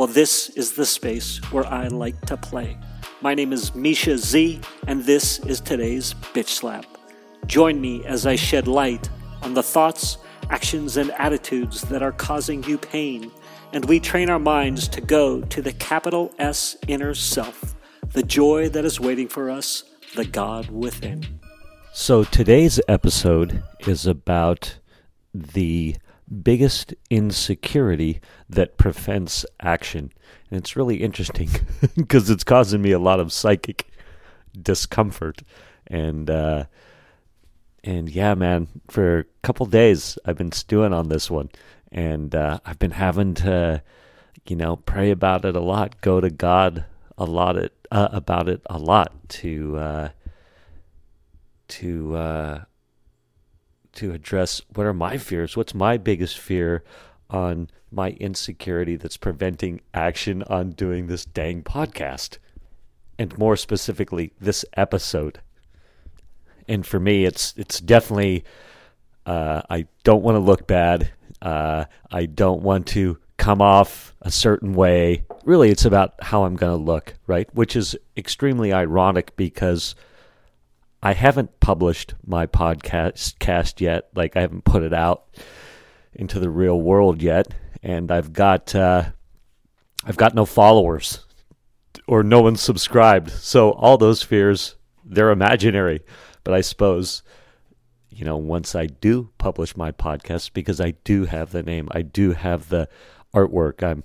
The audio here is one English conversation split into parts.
Well, this is the space where I like to play. My name is Misha Z, and this is today's Bitch Slap. Join me as I shed light on the thoughts, actions, and attitudes that are causing you pain, and we train our minds to go to the capital S inner self, the joy that is waiting for us, the God within. So today's episode is about the biggest insecurity that prevents action. And it's really interesting because it's causing me a lot of psychic discomfort. And uh, and yeah, man, for a couple days I've been stewing on this one, and uh, I've been having to, you know, pray about it a lot, go to God a lot it, uh, about it a lot to uh, to uh, to address what are my fears, what's my biggest fear on my insecurity that's preventing action on doing this dang podcast, and more specifically, this episode and for me, it's it's definitely uh, I don't want to look bad. Uh, I don't want to come off a certain way. Really, it's about how I'm going to look, right? Which is extremely ironic because I haven't published my podcast cast yet. Like I haven't put it out into the real world yet, and I've got uh, I've got no followers or no one subscribed. So all those fears they're imaginary. But I suppose, you know, once I do publish my podcast, because I do have the name, I do have the artwork, I'm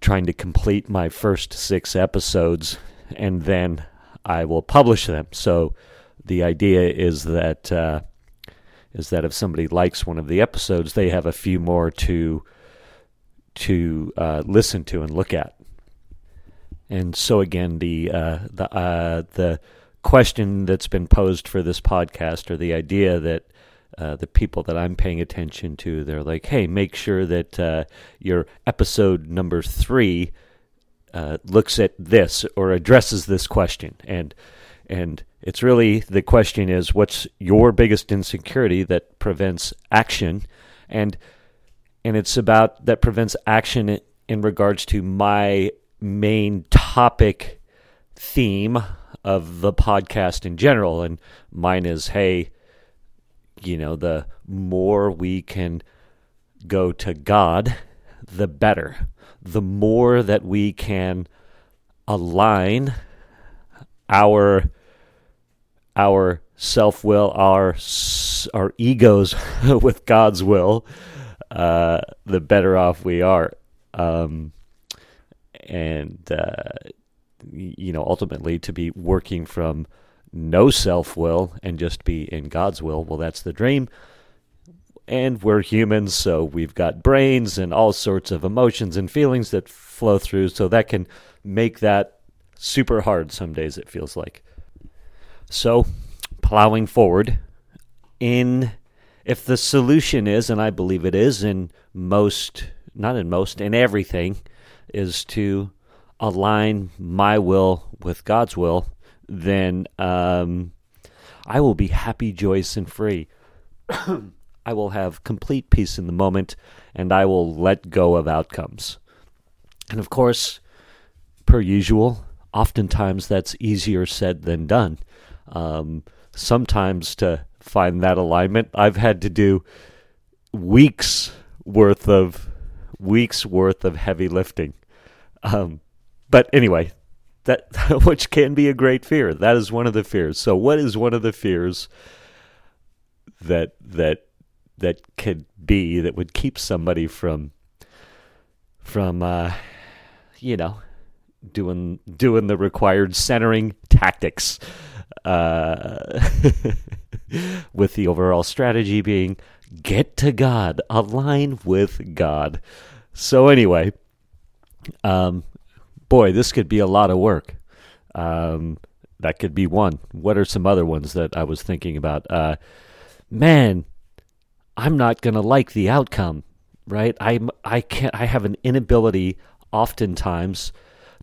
trying to complete my first six episodes and then I will publish them. So the idea is that uh, is that if somebody likes one of the episodes, they have a few more to to uh, listen to and look at. And so again, the uh, the uh, the question that's been posed for this podcast or the idea that uh, the people that I'm paying attention to, they're like, hey, make sure that uh, your episode number three looks at this or addresses this question. And and it's really the question is, what's your biggest insecurity that prevents action? And and it's about that prevents action in regards to my main topic theme of the podcast in general. And mine is, hey, you know, the more we can go to God, the better. The more that we can align our our self will, our our egos with God's will, uh, the better off we are. Um, and uh, you know, ultimately to be working from no self will and just be in God's will. Well, that's the dream. And we're humans, so we've got brains and all sorts of emotions and feelings that flow through, so that can make that super hard some days, it feels like. So, plowing forward, in if the solution is, and I believe it is in most, not in most, in everything, is to align my will with God's will, then um, I will be happy, joyous, and free. I will have complete peace in the moment, and I will let go of outcomes. And of course, per usual, oftentimes that's easier said than done. Um, sometimes to find that alignment, I've had to do weeks worth of weeks worth of heavy lifting. Um, but anyway, that which can be a great fear. That is one of the fears. So, what is one of the fears that that that could be that would keep somebody from from uh, you know doing doing the required centering tactics uh, with the overall strategy being get to God, align with God. So anyway, um, boy, this could be a lot of work. Um, that could be one. What are some other ones that I was thinking about? Uh, man, I'm not gonna like the outcome, right? I'm I can't. I have an inability oftentimes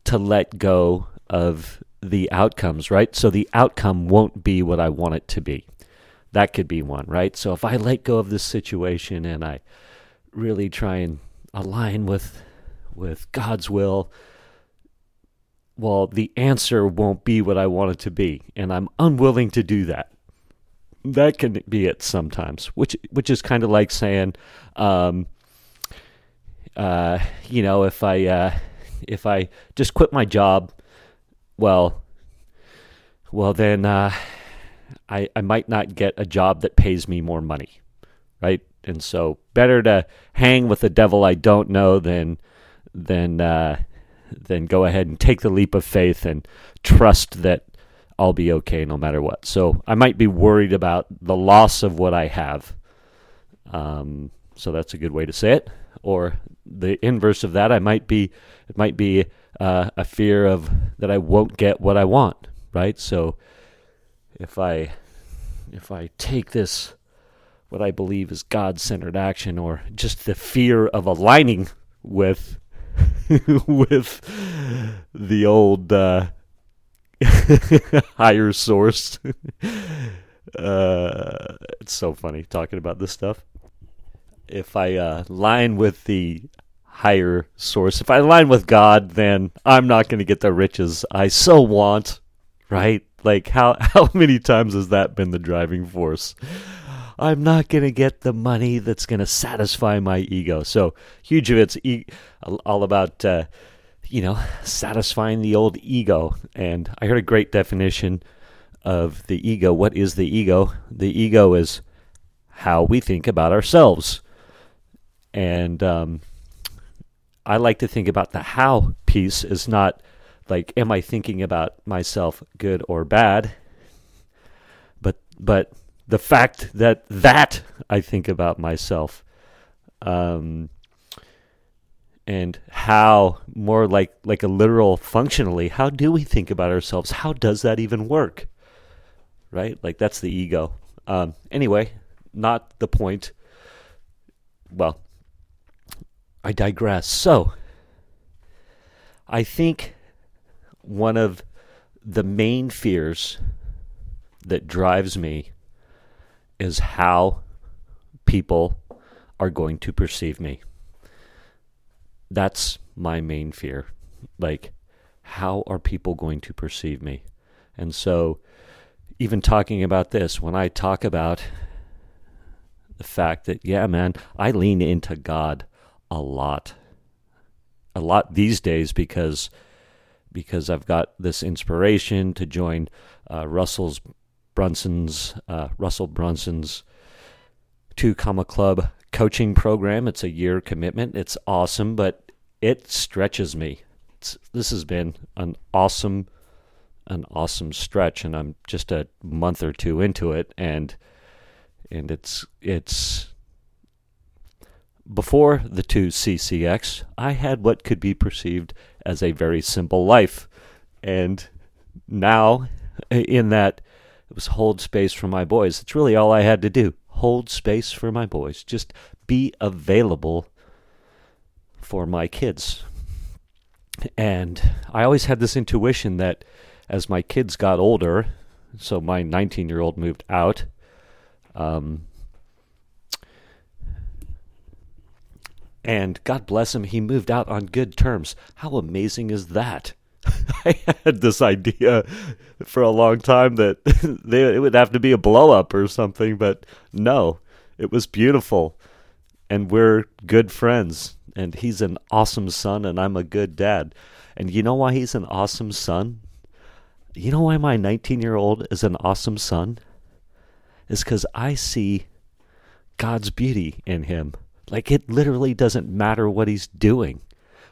to let go of the outcomes, right? So the outcome won't be what I want it to be. That could be one, right? So if I let go of this situation and I really try and align with with God's will, well, the answer won't be what I want it to be, and I'm unwilling to do that. That can be it sometimes, which which is kind of like saying, um, uh, you know, if I uh, if I just quit my job, well, well then uh, I I might not get a job that pays me more money, right? And so, better to hang with the devil I don't know than than uh, then go ahead and take the leap of faith and trust that I'll be okay no matter what. So I might be worried about the loss of what I have. Um, so that's a good way to say it. Or the inverse of that, I might be it might be uh, a fear of that I won't get what I want. Right. So if I if I take this what I believe is God centered action or just the fear of aligning with with the old uh, higher source. uh, it's so funny talking about this stuff. If I uh, line with the higher source, if I align with God, then I'm not going to get the riches I so want, right? Like how how many times has that been the driving force? I'm not going to get the money that's going to satisfy my ego. So huge of it's e- all about, uh, you know, satisfying the old ego. And I heard a great definition of the ego. What is the ego? The ego is how we think about ourselves. And um, I like to think about the how piece is not like, am I thinking about myself good or bad? But, but the fact that that I think about myself, um, and how more like like a literal functionally, how do we think about ourselves? How does that even work? Right, like that's the ego. Um, anyway, not the point. Well, I digress. So, I think one of the main fears that drives me is how people are going to perceive me. That's my main fear. Like, how are people going to perceive me? And so, even talking about this, when I talk about the fact that, yeah, man, I lean into God a lot. A lot these days because because I've got this inspiration to join uh, Russell's Brunson's uh, Russell Brunson's two comma club coaching program. It's a year commitment. It's awesome, but it stretches me. It's, this has been an awesome, an awesome stretch, and I'm just a month or two into it, and and it's it's before the two CCX, I had what could be perceived as a very simple life, and now in that it was hold space for my boys. It's really all I had to do. Hold space for my boys. Just be available for my kids. And I always had this intuition that as my kids got older, so my 19 year old moved out, um, and God bless him, he moved out on good terms. How amazing is that? I had this idea for a long time that they, it would have to be a blow up or something, but no, it was beautiful. And we're good friends. And he's an awesome son, and I'm a good dad. And you know why he's an awesome son? You know why my 19 year old is an awesome son? Is because I see God's beauty in him. Like it literally doesn't matter what he's doing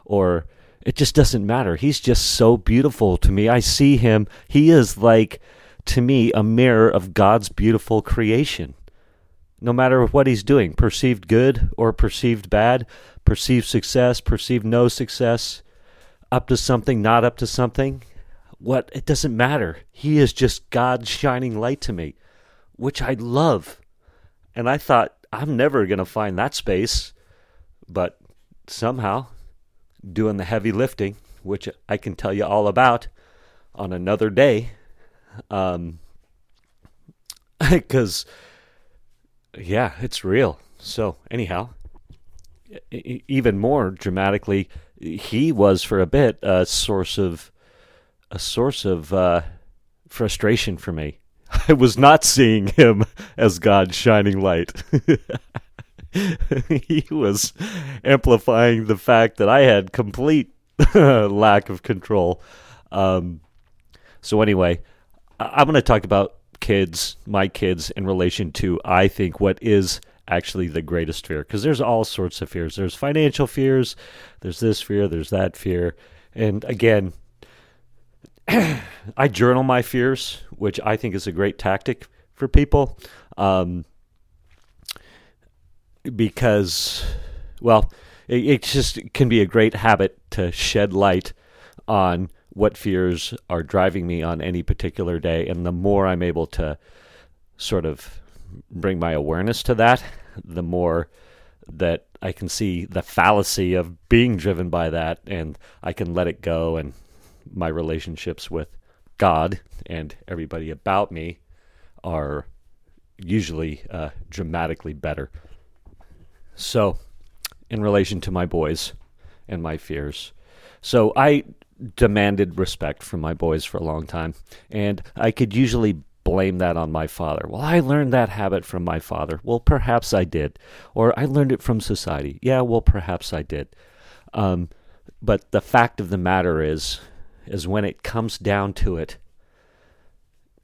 or it just doesn't matter. He's just so beautiful to me. I see him. He is like, to me, a mirror of God's beautiful creation. No matter what he's doing, perceived good or perceived bad, perceived success, perceived no success, up to something, not up to something, what it doesn't matter. He is just God's shining light to me, which I love. And I thought I'm never going to find that space, but somehow doing the heavy lifting, which I can tell you all about on another day. Um, because yeah, it's real. So anyhow, even more dramatically, he was for a bit a source of a source of uh, frustration for me. I was not seeing him as God's shining light. he was amplifying the fact that I had complete lack of control. Um, so anyway, I'm going to talk about kids, my kids, in relation to I think what is actually the greatest fear because there's all sorts of fears. There's financial fears, there's this fear, there's that fear. And again, I journal my fears, which I think is a great tactic for people. Um, because, well, it, it just can be a great habit to shed light on what fears are driving me on any particular day. And the more I'm able to sort of bring my awareness to that, the more that I can see the fallacy of being driven by that and I can let it go and my relationships with God and everybody about me are usually uh, dramatically better. So, in relation to my boys and my fears, so I demanded respect from my boys for a long time, and I could usually blame that on my father. Well, I learned that habit from my father. Well, perhaps I did. Or I learned it from society. Yeah, well, perhaps I did. Um, but the fact of the matter is, is when it comes down to it,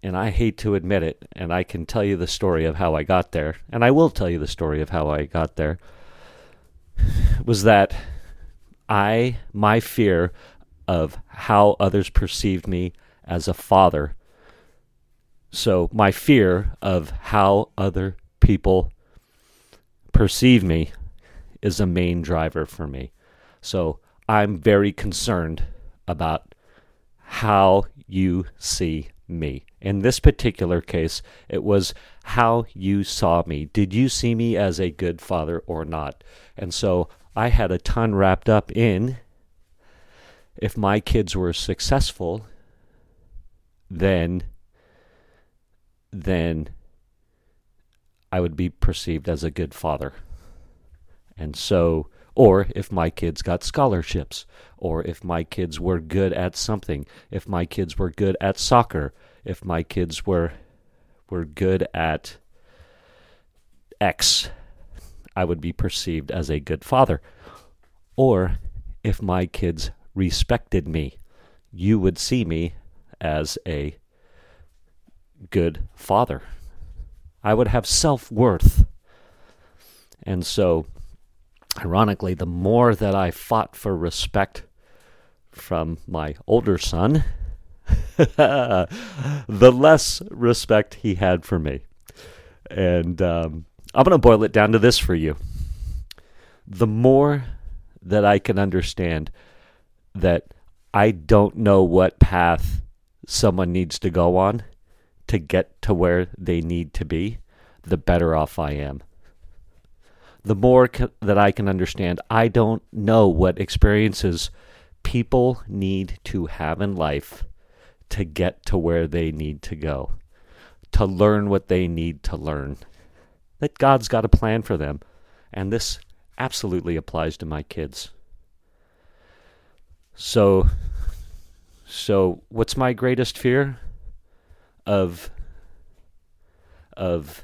and I hate to admit it, and I can tell you the story of how I got there, and I will tell you the story of how I got there, was that I, my fear of how others perceived me as a father so my fear of how other people perceive me is a main driver for me. So I'm very concerned about how you see me. In this particular case, it was how you saw me. Did you see me as a good father or not? And so I had a ton wrapped up in if my kids were successful, then then I would be perceived as a good father. And so, or if my kids got scholarships, or if my kids were good at something, if my kids were good at soccer, if my kids were were good at X, I would be perceived as a good father. Or if my kids respected me, you would see me as a good father. I would have self worth. And so, ironically, the more that I fought for respect from my older son, the less respect he had for me. And um, I'm going to boil it down to this for you. The more that I can understand that I don't know what path someone needs to go on, to get to where they need to be, the better off I am. The more that I can understand, I don't know what experiences people need to have in life to get to where they need to go, to learn what they need to learn. That God's got a plan for them. And this absolutely applies to my kids. So, so what's my greatest fear? of of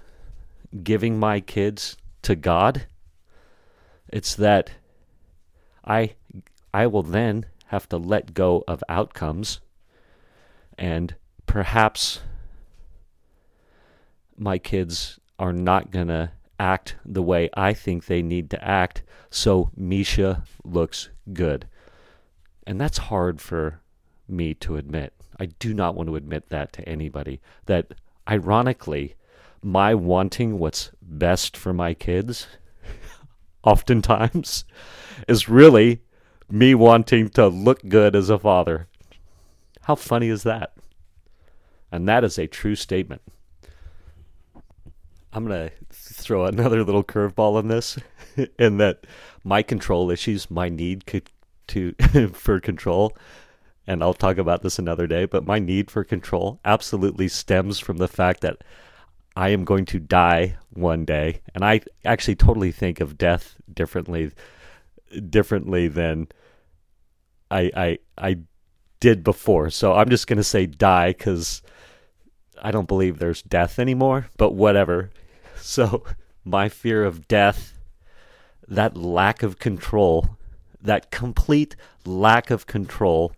giving my kids to God. It's that I I will then have to let go of outcomes and perhaps my kids are not going to act the way I think they need to act so Misha looks good. And that's hard for me to admit. I do not want to admit that to anybody. That ironically, my wanting what's best for my kids oftentimes is really me wanting to look good as a father. How funny is that? And that is a true statement. I'm going to throw another little curveball in this in that my control issues, my need to for control, and I'll talk about this another day, but my need for control absolutely stems from the fact that I am going to die one day, and I actually totally think of death differently differently than I I I did before. So I'm just going to say die cuz I don't believe there's death anymore, but whatever. So my fear of death, that lack of control, that complete lack of control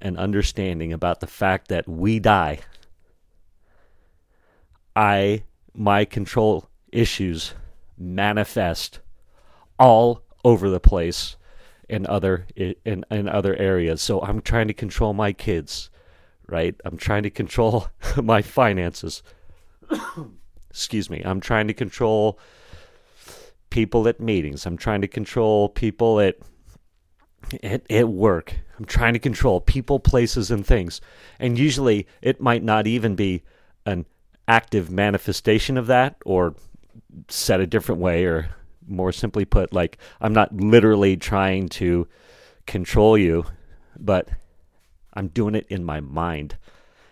and understanding about the fact that we die. I my control issues manifest all over the place in other in in other areas. So I'm trying to control my kids, right? I'm trying to control my finances. Excuse me. I'm trying to control people at meetings. I'm trying to control people at at, at work. I'm trying to control people, places, and things. And usually it might not even be an active manifestation of that, or said a different way, or more simply put, like I'm not literally trying to control you, but I'm doing it in my mind.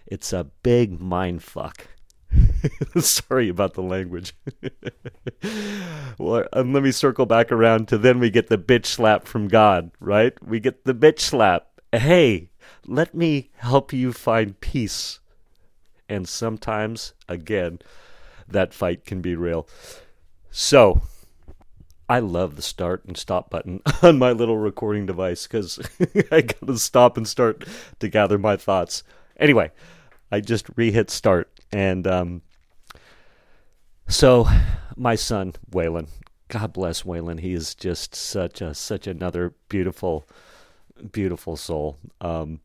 It's a big mind fuck. Sorry about the language. well, and let me circle back around to then we get the bitch slap from God, right? We get the bitch slap. Hey, let me help you find peace. And sometimes, again, that fight can be real. So, I love the start and stop button on my little recording device because I gotta stop and start to gather my thoughts. Anyway, I just re-hit start, and um, so my son Waylon, God bless Waylon, he is just such a such another beautiful, beautiful soul. Um,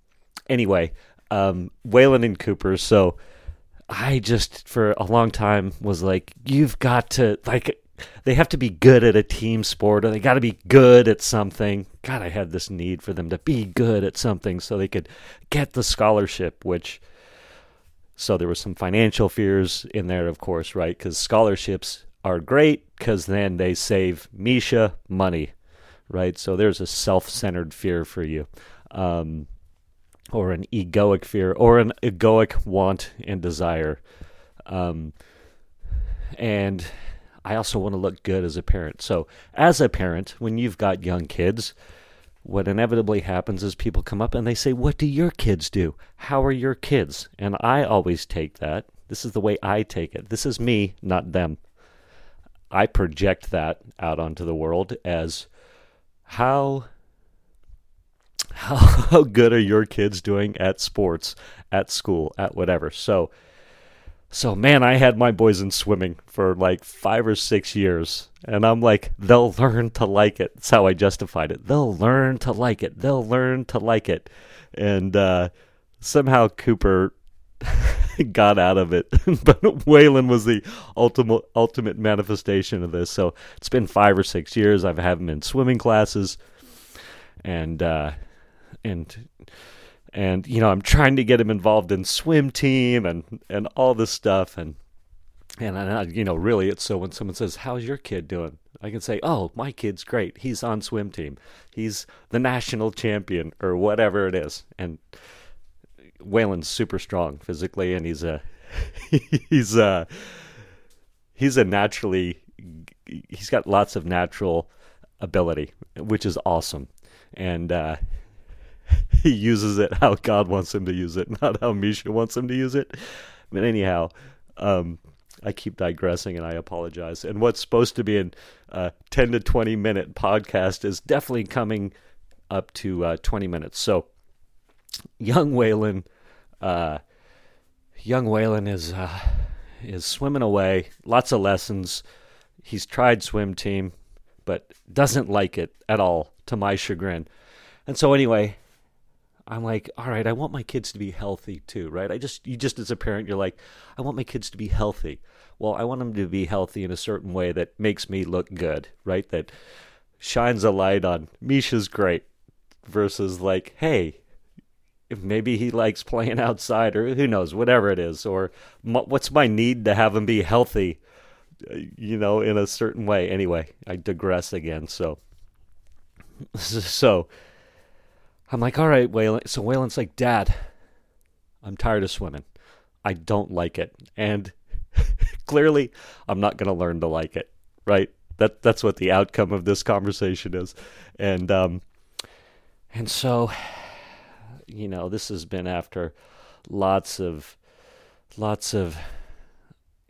anyway, um, Waylon and Cooper, so. I just for a long time was like, you've got to like they have to be good at a team sport or they got to be good at something. God, I had this need for them to be good at something so they could get the scholarship, which so there was some financial fears in there, of course, right? Because scholarships are great because then they save Misha money, right? So there's a self centered fear for you. Um, or an egoic fear, or an egoic want and desire. Um, and I also want to look good as a parent. So, as a parent, when you've got young kids, what inevitably happens is people come up and they say, What do your kids do? How are your kids? And I always take that. This is the way I take it. This is me, not them. I project that out onto the world as how how, how good are your kids doing at sports, at school, at whatever. So so, man, I had my boys in swimming for like five or six years. And I'm like, they'll learn to like it. That's how I justified it. They'll learn to like it. They'll learn to like it. And uh, somehow Cooper got out of it. but Waylon was the ultimate ultimate manifestation of this. So it's been five or six years. I've had him in swimming classes. And, uh, and and you know I'm trying to get him involved in swim team and and all this stuff. And and I, you know really it's so when someone says how's your kid doing? I can say oh my kid's great. He's on swim team. He's the national champion or whatever it is. And Waylon's super strong physically and he's a he's a he's a naturally he's got lots of natural ability which is awesome. And uh, he uses it how God wants him to use it, not how Misha wants him to use it. But anyhow, um, I keep digressing and I apologize. And what's supposed to be a uh, 10 to 20 minute podcast is definitely coming up to uh, 20 minutes. So, young Waylon, uh, young Waylon is uh, is swimming away. Lots of lessons. He's tried swim team, but doesn't like it at all, to my chagrin. And so, anyway, I'm like, all right, I want my kids to be healthy too, right? I just, you just as a parent, you're like, I want my kids to be healthy. Well, I want them to be healthy in a certain way that makes me look good, right? That shines a light on Misha's great. versus like, hey, maybe he likes playing outside or who knows, whatever it is, or what's my need to have him be healthy, you know, in a certain way. Anyway, I digress again. So, so I'm like, all right, Waylon. So Waylon's like, Dad, I'm tired of swimming. I don't like it, and clearly, I'm not going to learn to like it. Right? That that's what the outcome of this conversation is, and um, and so you know, this has been after lots of lots of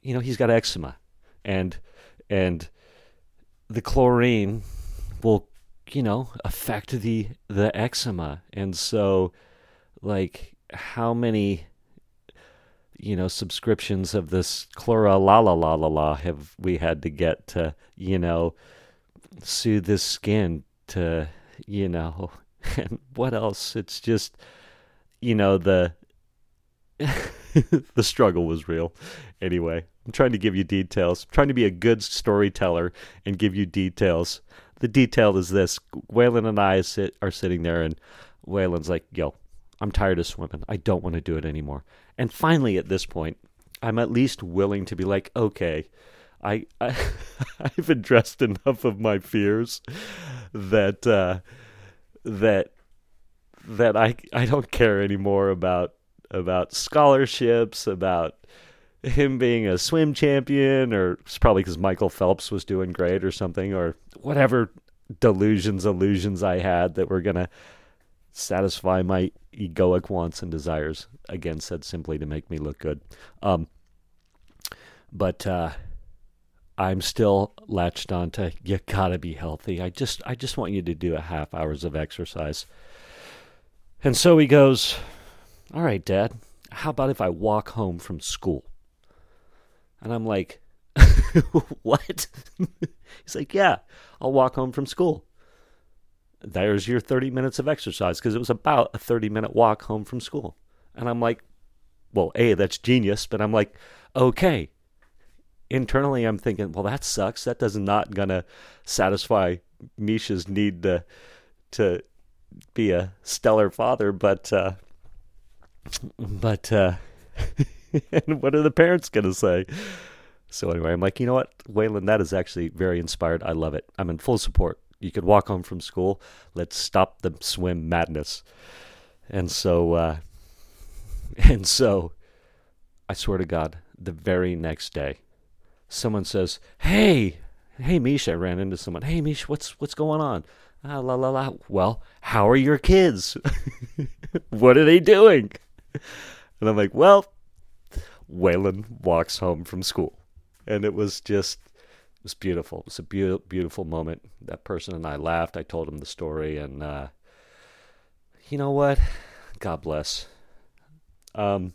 you know, he's got eczema and and the chlorine will, you know, affect the the eczema. And so like how many you know subscriptions of this chlora la la la la la have we had to get to you know soothe this skin to you know and what else? It's just, you know, the the struggle was real. Anyway, I'm trying to give you details. I'm trying to be a good storyteller and give you details. The detail is this: Waylon and I sit are sitting there, and Waylon's like, "Yo, I'm tired of swimming. I don't want to do it anymore." And finally, at this point, I'm at least willing to be like, "Okay." I, I I've addressed enough of my fears that uh, that that I I don't care anymore about about scholarships, about him being a swim champion, or it's probably because Michael Phelps was doing great or something, or whatever delusions, illusions I had that were gonna satisfy my egoic wants and desires. Again, said simply to make me look good. Um, but uh, I'm still latched on to you gotta be healthy. I just I just want you to do a half hours of exercise. And so he goes, All right, Dad, how about if I walk home from school? And I'm like, What? He's like, Yeah, I'll walk home from school. There's your 30 minutes of exercise because it was about a 30 minute walk home from school. And I'm like, Well, A, that's genius. But I'm like, Okay, internally I'm thinking, well, that sucks. That does not gonna satisfy Misha's need to to be a stellar father, but uh, but uh, and what are the parents gonna say? So anyway, I'm like, you know what, Waylon, that is actually very inspired. I love it. I'm in full support. You could walk home from school. Let's stop the swim madness. And so, uh, and so, I swear to God, the very next day, someone says, "Hey, hey, Misha," I ran into someone. "Hey, Misha, what's what's going on?" Ah, la la la. Well, how are your kids? what are they doing? And I'm like, well, Waylon walks home from school, and it was just it was beautiful. It was a be- beautiful moment. That person and I laughed. I told him the story, and uh, you know what? God bless. Um,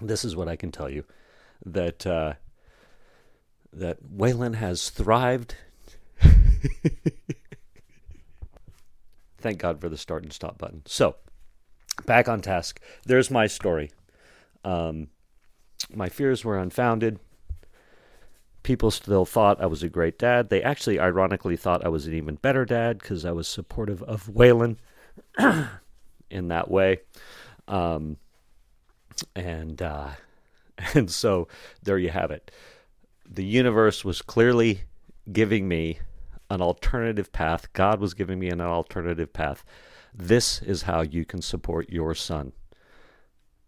this is what I can tell you that uh, that Waylon has thrived. Thank God for the start and stop button. So, back on task. There's my story. Um, my fears were unfounded. People still thought I was a great dad. They actually, ironically, thought I was an even better dad because I was supportive of Waylon in that way. Um, and uh, and so there you have it the universe was clearly giving me an alternative path. God was giving me an alternative path. This is how you can support your son.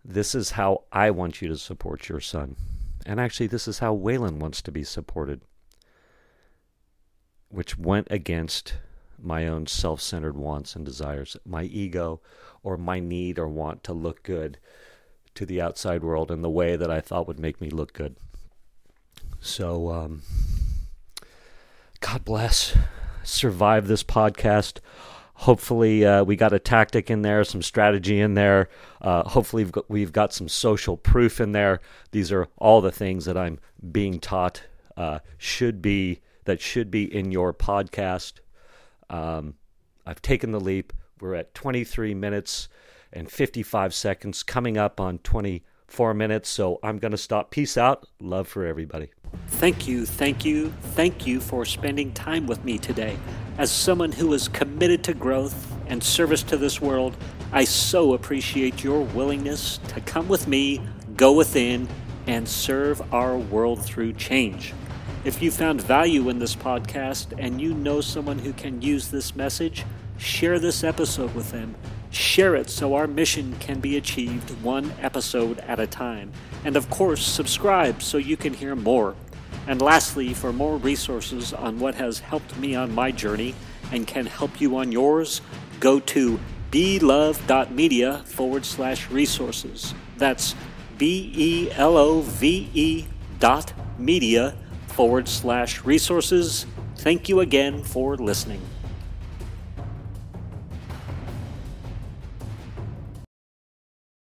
This is how I want you to support your son. And actually, this is how Waylon wants to be supported, which went against my own self centered wants and desires, my ego, or my need or want to look good to the outside world in the way that I thought would make me look good. So, um, God bless. Survive this podcast. Hopefully, uh, we got a tactic in there, some strategy in there. Uh, hopefully, we've got, we've got, some social proof in there. These are all the things that I'm being taught uh, should be that should be in your podcast. Um, I've taken the leap. We're at 23 minutes and 55 seconds, coming up on 24 minutes. So I'm going to stop. Peace out. Love for everybody. Thank you, thank you, thank you for spending time with me today. As someone who is committed to growth and service to this world, I so appreciate your willingness to come with me, go within, and serve our world through change. If you found value in this podcast and you know someone who can use this message, share this episode with them. Share it so our mission can be achieved one episode at a time. And of course, subscribe so you can hear more. And lastly, for more resources on what has helped me on my journey and can help you on yours, go to belove.media forward slash resources. That's B E L O V E dot media forward slash resources. Thank you again for listening.